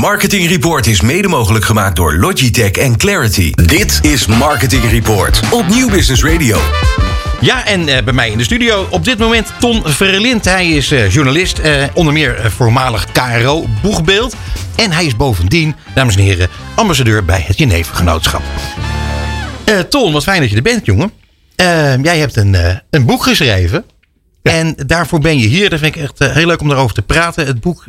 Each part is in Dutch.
Marketing Report is mede mogelijk gemaakt door Logitech en Clarity. Dit is Marketing Report op Nieuw Business Radio. Ja, en uh, bij mij in de studio op dit moment Ton Verlind. Hij is uh, journalist, uh, onder meer voormalig KRO Boegbeeld. En hij is bovendien, dames en heren, ambassadeur bij het Genevengenootschap. Ton, wat fijn dat je er bent, jongen. jij hebt een, een boek geschreven. Ja. En daarvoor ben je hier. Dat vind ik echt heel leuk om daarover te praten. Het boek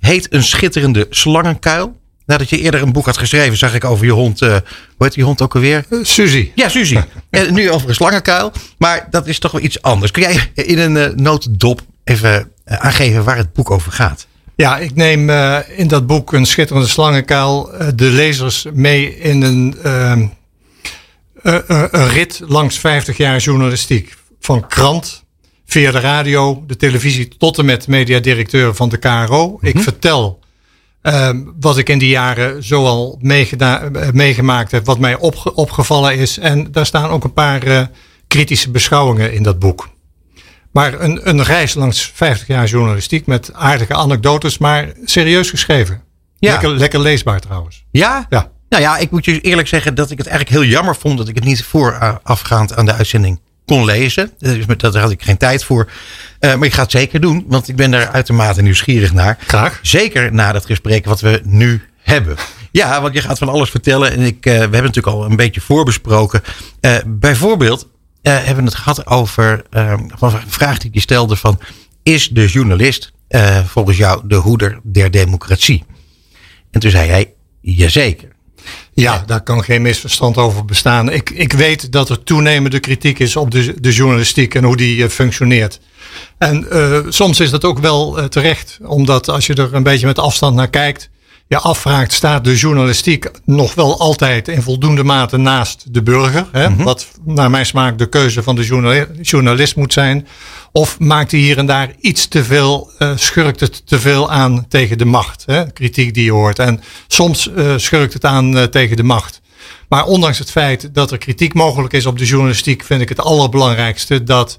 heet Een schitterende slangenkuil. Nadat je eerder een boek had geschreven, zag ik over je hond. Uh, hoe heet die hond ook alweer? Uh, Suzy. Ja, Suzy. en nu over een slangenkuil. Maar dat is toch wel iets anders. Kun jij in een notendop even aangeven waar het boek over gaat? Ja, ik neem in dat boek Een schitterende slangenkuil de lezers mee in een, ehm, een rit langs 50 jaar journalistiek. Van krant, via de radio, de televisie tot en met mediadirecteur van de KRO. Mm -hmm. Ik vertel uh, wat ik in die jaren zoal meegemaakt heb, wat mij opge opgevallen is. En daar staan ook een paar uh, kritische beschouwingen in dat boek. Maar een, een reis langs 50 jaar journalistiek met aardige anekdotes, maar serieus geschreven. Ja. Lekker, lekker leesbaar trouwens. Ja? Ja. Nou ja, ik moet je eerlijk zeggen dat ik het eigenlijk heel jammer vond dat ik het niet voorafgaand aan de uitzending kon lezen. Dus daar had ik geen tijd voor. Uh, maar ik ga het zeker doen, want ik ben daar uitermate nieuwsgierig naar. Graag. Zeker na dat gesprek wat we nu hebben. Ja, want je gaat van alles vertellen. En ik, uh, we hebben natuurlijk al een beetje voorbesproken. Uh, bijvoorbeeld hebben we het gehad over van een vraag die je stelde van... Is de journalist volgens jou de hoeder der democratie? En toen zei hij, jazeker. Ja, daar kan geen misverstand over bestaan. Ik, ik weet dat er toenemende kritiek is op de, de journalistiek en hoe die uh, functioneert. En uh, soms is dat ook wel uh, terecht, omdat als je er een beetje met afstand naar kijkt, je afvraagt, staat de journalistiek nog wel altijd in voldoende mate naast de burger? Hè? Mm -hmm. Wat naar mijn smaak de keuze van de journalist, journalist moet zijn. Of maakt hij hier en daar iets te veel, uh, schurkt het te veel aan tegen de macht? Hè? Kritiek die je hoort. En soms uh, schurkt het aan uh, tegen de macht. Maar ondanks het feit dat er kritiek mogelijk is op de journalistiek, vind ik het allerbelangrijkste dat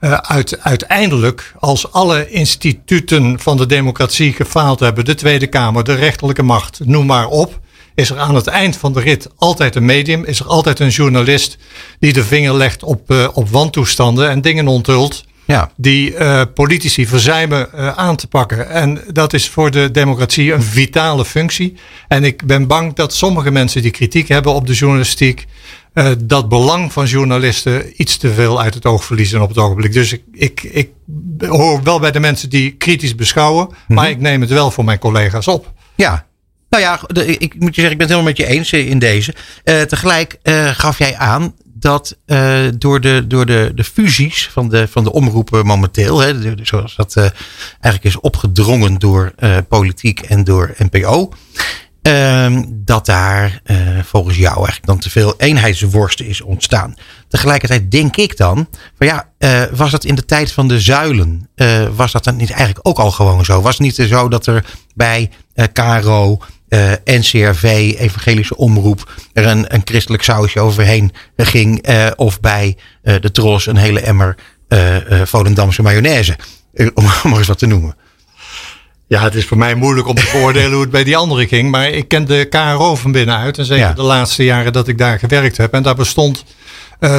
uit, uiteindelijk, als alle instituten van de democratie gefaald hebben, de Tweede Kamer, de rechterlijke macht, noem maar op, is er aan het eind van de rit altijd een medium, is er altijd een journalist die de vinger legt op, uh, op wantoestanden en dingen onthult. Ja. Die uh, politici verzuimen uh, aan te pakken. En dat is voor de democratie een vitale functie. En ik ben bang dat sommige mensen die kritiek hebben op de journalistiek. Uh, dat belang van journalisten iets te veel uit het oog verliezen op het ogenblik. Dus ik, ik, ik hoor wel bij de mensen die kritisch beschouwen. Mm -hmm. Maar ik neem het wel voor mijn collega's op. Ja, nou ja, de, ik moet je zeggen, ik ben het helemaal met je eens in deze. Uh, tegelijk uh, gaf jij aan dat door, de, door de, de fusies van de, van de omroepen momenteel, hè, zoals dat eigenlijk is opgedrongen door politiek en door NPO, ehm, dat daar volgens jou eigenlijk dan te veel eenheidsworst is ontstaan. Tegelijkertijd denk ik dan, van ja, was dat in de tijd van de zuilen, was dat dan niet eigenlijk ook al gewoon zo? Was het niet zo dat er bij uh, NCRV, Evangelische Omroep, er een, een christelijk sausje overheen ging. Of bij de Tros een hele emmer Volendamse mayonaise. om maar eens wat te noemen. Ja, het is voor mij moeilijk om te beoordelen hoe het bij die anderen ging. Maar ik ken de KRO van binnenuit. En zeker ja. de laatste jaren dat ik daar gewerkt heb. En daar bestond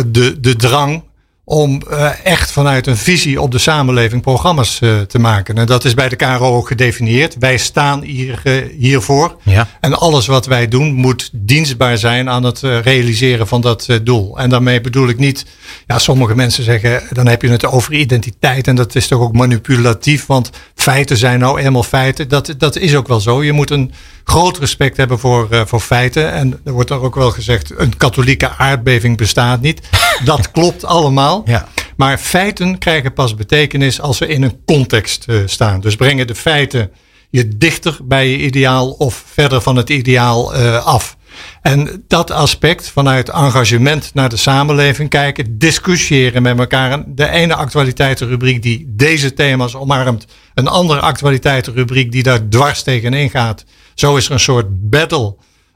de, de drang om uh, echt vanuit een visie op de samenleving programma's uh, te maken. En dat is bij de KRO ook gedefinieerd. Wij staan hier, uh, hiervoor. Ja. En alles wat wij doen moet dienstbaar zijn aan het realiseren van dat doel. En daarmee bedoel ik niet, ja, sommige mensen zeggen, dan heb je het over identiteit. En dat is toch ook manipulatief, want feiten zijn nou eenmaal feiten. Dat, dat is ook wel zo. Je moet een groot respect hebben voor, voor feiten. En er wordt er ook wel gezegd, een katholieke aardbeving bestaat niet. Dat klopt allemaal. Ja. Maar feiten krijgen pas betekenis als ze in een context uh, staan. Dus brengen de feiten je dichter bij je ideaal of verder van het ideaal uh, af. En dat aspect vanuit engagement naar de samenleving kijken, discussiëren met elkaar. De ene actualiteitenrubriek die deze thema's omarmt, een andere actualiteitenrubriek die daar dwars tegenin gaat. Zo is er een soort battle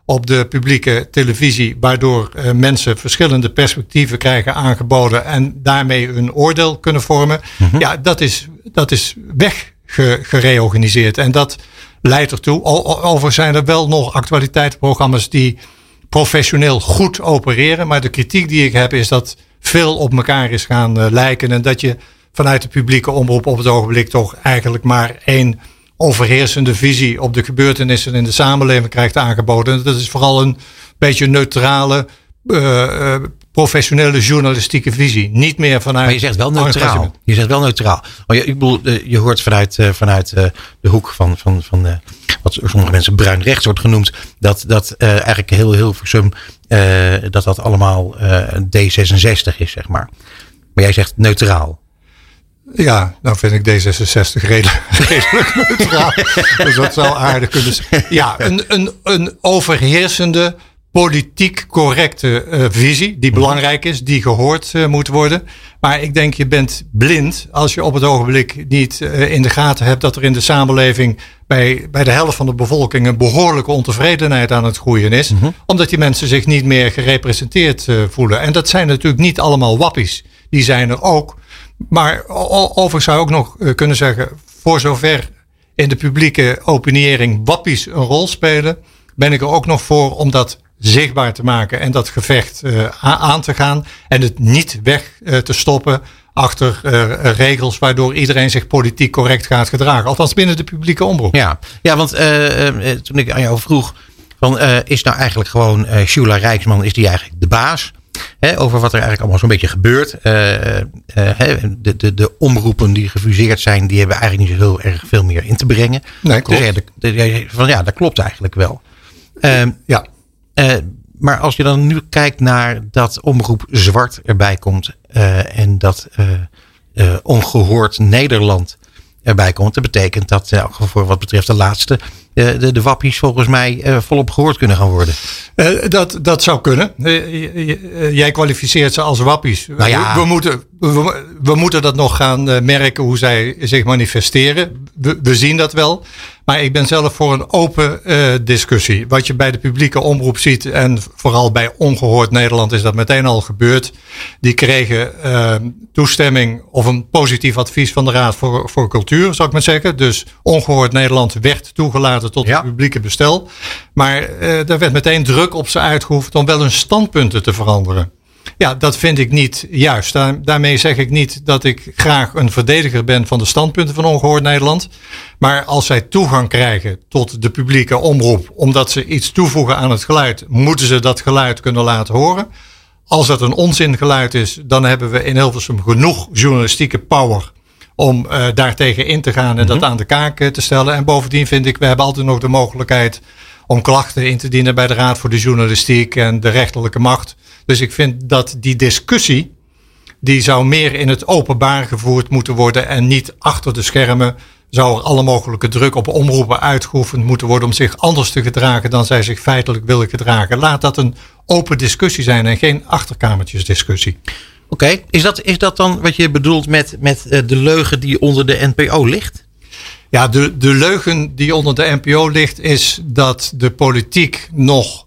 op de publieke televisie, waardoor uh, mensen verschillende perspectieven krijgen aangeboden en daarmee hun oordeel kunnen vormen. Mm -hmm. Ja, dat is, dat is weggereorganiseerd. En dat leidt ertoe. Overigens zijn er wel nog actualiteitsprogramma's die professioneel goed opereren. Maar de kritiek die ik heb is dat veel op elkaar is gaan uh, lijken. En dat je vanuit de publieke omroep op het ogenblik toch eigenlijk maar één overheersende visie op de gebeurtenissen in de samenleving krijgt aangeboden. Dat is vooral een beetje neutrale, uh, professionele journalistieke visie. Niet meer vanuit. Maar je zegt wel neutraal. Je zegt wel neutraal. Maar je, ik bedoel, je hoort vanuit, vanuit de hoek van, van, van wat sommige mensen bruin rechts wordt genoemd, dat, dat eigenlijk heel heel versum, dat dat allemaal D66 is, zeg maar. Maar jij zegt neutraal. Ja, nou vind ik D66 redelijk, redelijk neutraal. dus dat zou aardig kunnen zijn. Ja, een, een, een overheersende, politiek correcte uh, visie. Die belangrijk is, die gehoord uh, moet worden. Maar ik denk je bent blind als je op het ogenblik niet uh, in de gaten hebt dat er in de samenleving bij, bij de helft van de bevolking een behoorlijke ontevredenheid aan het groeien is. Mm -hmm. Omdat die mensen zich niet meer gerepresenteerd voelen. En dat zijn natuurlijk niet allemaal wappies. Die zijn er ook. Maar overigens zou ik ook nog eh, kunnen zeggen, voor zover in de publieke opiniëring wappies een rol spelen, ben ik er ook nog voor om dat zichtbaar te maken en dat gevecht uh, aan te gaan en het niet weg uh, te stoppen achter regels waardoor iedereen zich politiek correct gaat gedragen. Althans binnen de publieke omroep. Ja, ja want toen ik aan jou vroeg, van, is nou eigenlijk gewoon Shula Rijksman, is die eigenlijk de baas? Over wat er eigenlijk allemaal zo'n beetje gebeurt. Uh, de, de, de omroepen die gefuseerd zijn, die hebben eigenlijk niet zo heel erg veel meer in te brengen. Nee, klopt. Dus ja, de, van, ja, dat klopt eigenlijk wel. Ehm, ja. Uh, maar als je dan nu kijkt naar dat omroep zwart erbij komt en dat ongehoord Nederland erbij komt. Dat betekent dat voor wat betreft de laatste de, de, de wappies volgens mij uh, volop gehoord kunnen gaan worden. Uh, dat, dat zou kunnen. jij kwalificeert ze als wappies. Nou ja. we, we, moeten, we, we, moeten dat nog gaan merken hoe zij zich manifesteren. We, we zien dat wel. Maar ik ben zelf voor een open discussie. Wat je bij de publieke omroep ziet, en vooral bij Ongehoord Nederland is dat meteen al gebeurd. Die kregen uh, toestemming of een positief advies van de Raad voor, voor Cultuur, zou ik maar zeggen. Dus Ongehoord Nederland werd toegelaten tot ja. het publieke bestel. Maar uh, daar werd meteen druk op ze uitgeoefend om wel hun standpunten te veranderen. Ja, dat vind ik niet juist. daarmee zeg ik niet dat ik graag een verdediger ben van de standpunten van Ongehoord Nederland. Maar als zij toegang krijgen tot de publieke omroep, omdat ze iets toevoegen aan het geluid, moeten ze dat geluid kunnen laten horen. Als dat een onzingeluid is, dan hebben we in Hilversum genoeg journalistieke power om uh, daartegen in te gaan en dat aan de kaak te stellen. En bovendien vind ik, we hebben altijd nog de mogelijkheid om klachten in te dienen bij de Raad voor de Journalistiek en de rechterlijke macht. Dus ik vind dat die discussie, die zou meer in het openbaar gevoerd moeten worden en niet achter de schermen zou er alle mogelijke druk op omroepen uitgeoefend moeten worden om zich anders te gedragen dan zij zich feitelijk willen gedragen. Laat dat een open discussie zijn en geen achterkamertjesdiscussie. Oké, okay. is, dat, is dat dan wat je bedoelt met, met eh, de leugen die onder de NPO ligt? Ja, de, de leugen die onder de NPO ligt is dat de politiek nog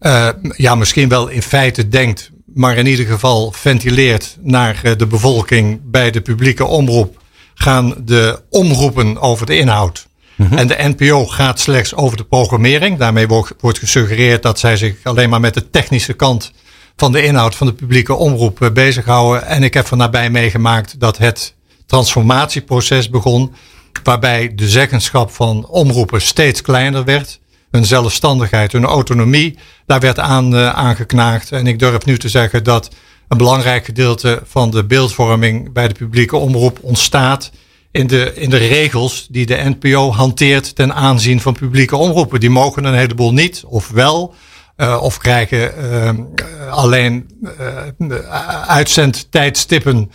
uh, ja, misschien wel in feite denkt, maar in ieder geval ventileert naar uh, de bevolking bij de publieke omroep, gaan de omroepen over de inhoud. -hmm. En de NPO gaat slechts over de programmering. Daarmee wordt, wordt gesuggereerd dat zij zich alleen maar met de technische kant van de inhoud van de publieke omroep uh, bezighouden. En ik heb van nabij meegemaakt dat het transformatieproces begon, waarbij de zeggenschap van omroepen steeds kleiner werd hun zelfstandigheid, hun autonomie, daar werd aan uh, aangeknaagd. En ik durf nu te zeggen dat een belangrijk gedeelte van de beeldvorming bij de publieke omroep ontstaat in de, in de regels die de NPO hanteert ten aanzien van publieke omroepen. Die mogen een heleboel niet, of wel, uh, of krijgen uh, alleen uitzendtijdstippen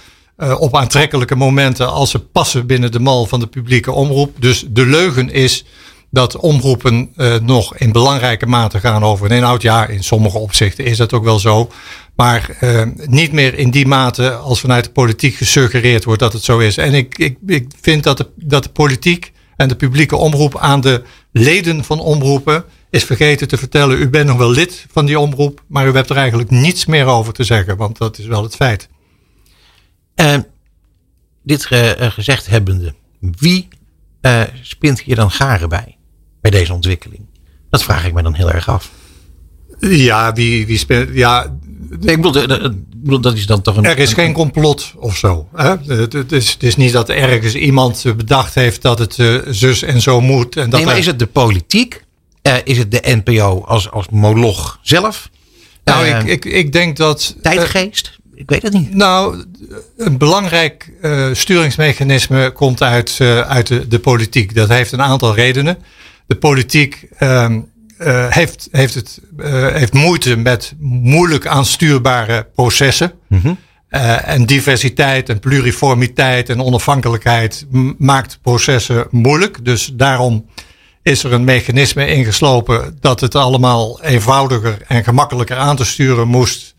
op aantrekkelijke momenten als ze passen binnen de mal van de publieke omroep. Dus de leugen is dat omroepen nog in belangrijke mate gaan over een inhoud. Ja, in sommige opzichten is dat ook wel zo. Maar niet meer in die mate als vanuit de politiek gesuggereerd wordt dat het zo is. En ik, ik, ik vind dat de, dat de politiek en de publieke omroep aan de leden van omroepen is vergeten te vertellen. U bent nog wel lid van die omroep, maar u hebt er eigenlijk niets meer over te zeggen, want dat is wel het feit. Uh, dit gezegd hebbende, wie spint hier dan garen bij? bij deze ontwikkeling? Dat vraag ik me dan heel erg af. Ja, wie, wie speelt. Ja, ik bedoel, dat is dan toch een. Er is geen complot of zo. Hè? Het, is, het is niet dat ergens iemand bedacht heeft dat het uh, zus en zo moet. En dat nee, maar is het de politiek? Uh, is het de NPO als, als moloch zelf? Nou, uh, ik, ik, ik denk dat. Tijdgeest? ik weet het niet. Nou, een belangrijk sturingsmechanisme komt uit, uit de, de, politiek. Dat heeft een aantal redenen. De politiek ehm, heeft, heeft, het, heeft moeite met moeilijk aanstuurbare processen. Uh, en diversiteit en pluriformiteit en onafhankelijkheid maakt processen moeilijk. Dus daarom is er een mechanisme ingeslopen dat het allemaal eenvoudiger en gemakkelijker aan te sturen moest.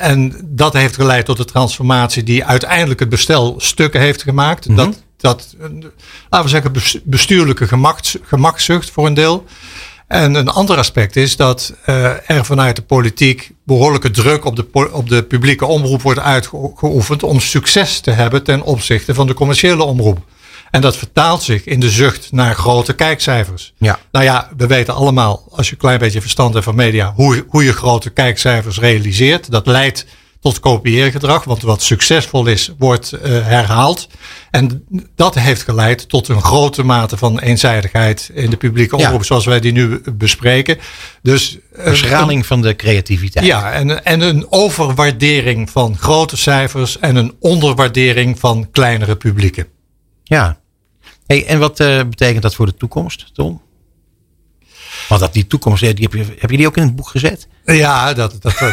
en dat heeft geleid tot de transformatie die uiteindelijk het bestel stukken heeft gemaakt. Mm -hmm. Dat, dat, laten we zeggen, bestuurlijke gemakzucht voor een deel. En een ander aspect is dat uh, er vanuit de politiek behoorlijke druk op de, op de publieke omroep wordt uitgeoefend om succes te hebben ten opzichte van de commerciële omroep. En dat vertaalt zich in de zucht naar grote kijkcijfers. Ja. Nou ja, we weten allemaal, als je een klein beetje verstand hebt van media, hoe, hoe je grote kijkcijfers realiseert. Dat leidt tot kopieergedrag. Want wat succesvol is, wordt uh, herhaald. En dat heeft geleid tot een grote mate van eenzijdigheid in de publieke omroep, zoals wij die nu bespreken. Dus verschraling van de creativiteit. Ja, en, en een overwaardering van grote cijfers en een onderwaardering van kleinere publieken. Ja. Hey, en wat uh, betekent dat voor de toekomst, Tom? Want dat die toekomst, die heb, je, heb je die ook in het boek gezet? Ja, dat. dat, dat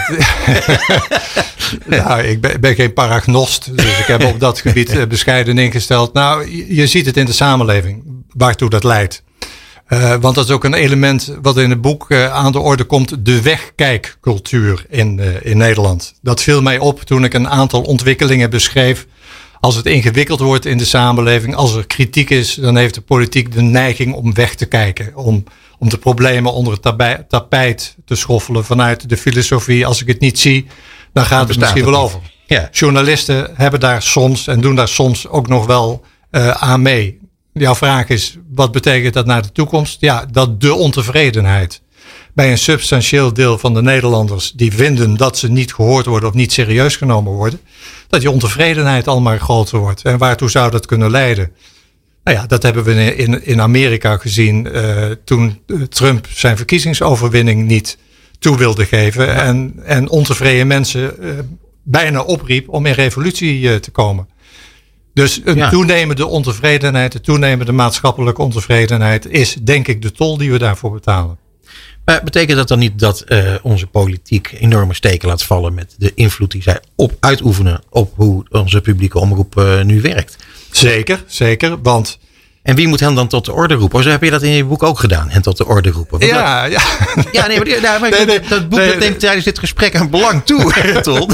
nou, ik ben, ben, geen paragnost, dus ik heb op dat gebied eh, bescheiden ingesteld. Nou, je ziet het in de samenleving, waartoe dat leidt. Uh, want dat is ook een element wat in het boek uh, aan de orde komt, de wegkijkcultuur in, uh, in Nederland. Dat viel mij op toen ik een aantal ontwikkelingen beschreef. Als het ingewikkeld wordt in de samenleving, als er kritiek is, dan heeft de politiek de neiging om weg te kijken. Om om de problemen onder het tapijt te schoffelen vanuit de filosofie. Als ik het niet zie, dan gaat het misschien wel over. Ja. Journalisten hebben daar soms en doen daar soms ook nog wel uh, aan mee. Jouw vraag is, wat betekent dat naar de toekomst? Ja, dat de ontevredenheid bij een substantieel deel van de Nederlanders die vinden dat ze niet gehoord worden of niet serieus genomen worden, dat die ontevredenheid al maar groter wordt. En waartoe zou dat kunnen leiden? Nou ja, dat hebben we in, in Amerika gezien uh, toen Trump zijn verkiezingsoverwinning niet toe wilde geven. En, en ontevreden mensen uh, bijna opriep om in revolutie uh, te komen. Dus een ja. toenemende ontevredenheid, een toenemende maatschappelijke ontevredenheid is denk ik de tol die we daarvoor betalen. Maar betekent dat dan niet dat uh, onze politiek enorme steken laat vallen met de invloed die zij op uitoefenen op hoe onze publieke omroep uh, nu werkt? Zeker, zeker. Want en wie moet hen dan tot de orde roepen? Zo heb je dat in je boek ook gedaan, hen tot de orde roepen. ja, ja. ja, nee, maar, nou, maar nee, nee, dat boek nee, neemt tijdens dit gesprek een belang toe, Ton.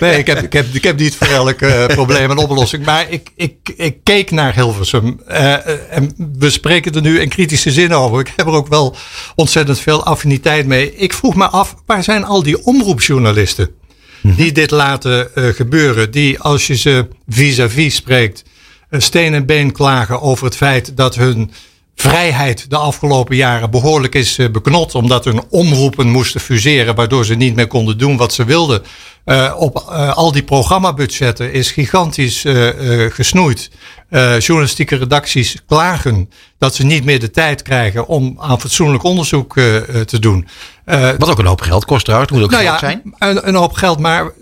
nee, ik heb, ik, heb, ik heb niet voor elk uh, probleem een oplossing. Maar ik, ik, ik keek naar Hilversum. Uh, en we spreken er nu in kritische zin over. Ik heb er ook wel ontzettend veel affiniteit mee. Ik vroeg me af, waar zijn al die omroepjournalisten? Mhm. Die dit laten uh, gebeuren. Die als je ze vis-à-vis -vis spreekt steen en been klagen over het feit dat hun vrijheid de afgelopen jaren behoorlijk is eh, beknot. Omdat hun omroepen moesten fuseren, waardoor ze niet meer konden doen wat ze wilden. Uh, op uh, al die programmabudgetten is gigantisch uh, gesnoeid. journalistieke redacties klagen dat ze niet meer de tijd krijgen om aan fatsoenlijk onderzoek te doen. wat ook een hoop geld kost trouwens, moet ook nou geld ja, zijn. Een, een hoop geld, maar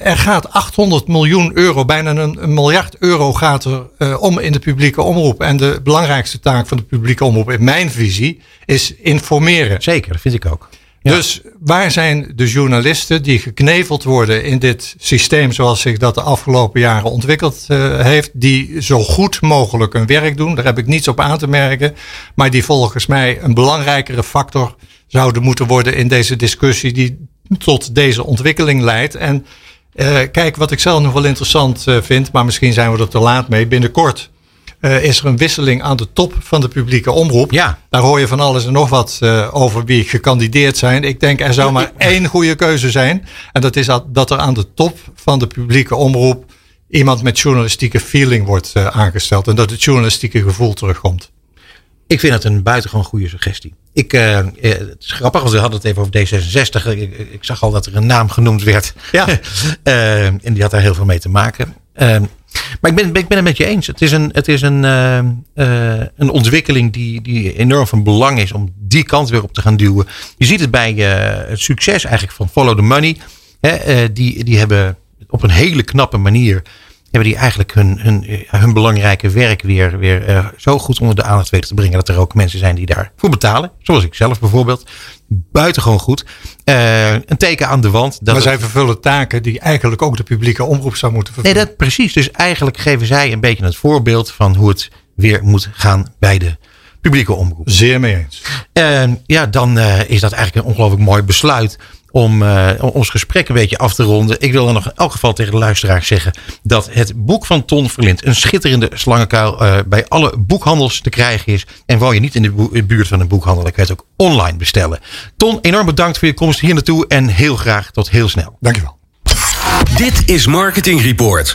er gaat 800 miljoen euro, bijna een, een miljard euro gaat er uh, om in de publieke omroep. En de belangrijkste taak van de publieke omroep in mijn visie is informeren. Zeker, vind ik ook. Ja. Dus waar zijn de journalisten die gekneveld worden in dit systeem zoals zich dat de afgelopen jaren ontwikkeld uh, heeft, die zo goed mogelijk hun werk doen? Daar heb ik niets op aan te merken, maar die volgens mij een belangrijkere factor zouden moeten worden in deze discussie die tot deze ontwikkeling leidt. En uh, kijk, wat ik zelf nog wel interessant uh, vind, maar misschien zijn we er te laat mee. Binnenkort uh, is er een wisseling aan de top van de publieke omroep. Ja. Daar hoor je van alles en nog wat over wie gekandideerd zijn. Ik denk er zou maar één goede keuze zijn. En dat is dat er aan de top van de publieke omroep iemand met journalistieke feeling wordt aangesteld. En dat het journalistieke gevoel terugkomt. Ik vind het een buitengewoon goede suggestie. Ik, uh, het is grappig, want we hadden het even over D66. Ik, ik zag al dat er een naam genoemd werd. Ja. uh, en die had daar heel veel mee te maken. Uh, maar ik ben, ik ben het met je eens. Het is een, het is een, een ontwikkeling die, die enorm van belang is om die kant weer op te gaan duwen. Je ziet het bij het succes eigenlijk van Follow the Money. Hè, die, die hebben op een hele knappe manier hebben die eigenlijk hun, hun, hun belangrijke werk weer, weer uh, zo goed onder de aandacht weten te brengen. Dat er ook mensen zijn die daarvoor betalen. Zoals ik zelf bijvoorbeeld. Buitengewoon goed. Uh, een teken aan de wand. Dat maar zij vervullen taken die eigenlijk ook de publieke omroep zou moeten vervullen. Nee, dat precies. Dus eigenlijk geven zij een beetje het voorbeeld van hoe het weer moet gaan bij de publieke omroep. Zeer mee eens. Uh, ja, dan is dat eigenlijk een ongelooflijk mooi besluit om uh, ons gesprek een beetje af te ronden. Ik wil dan nog in elk geval tegen de luisteraars zeggen dat het boek van Ton Verlind, een schitterende slangenkuil, uh, bij alle boekhandels te krijgen is. En woon je niet in de buurt van een boekhandel, dan kan je het ook online bestellen. Ton, enorm bedankt voor je komst hier naartoe en heel graag tot heel snel. Dankjewel. Dit is Marketing Report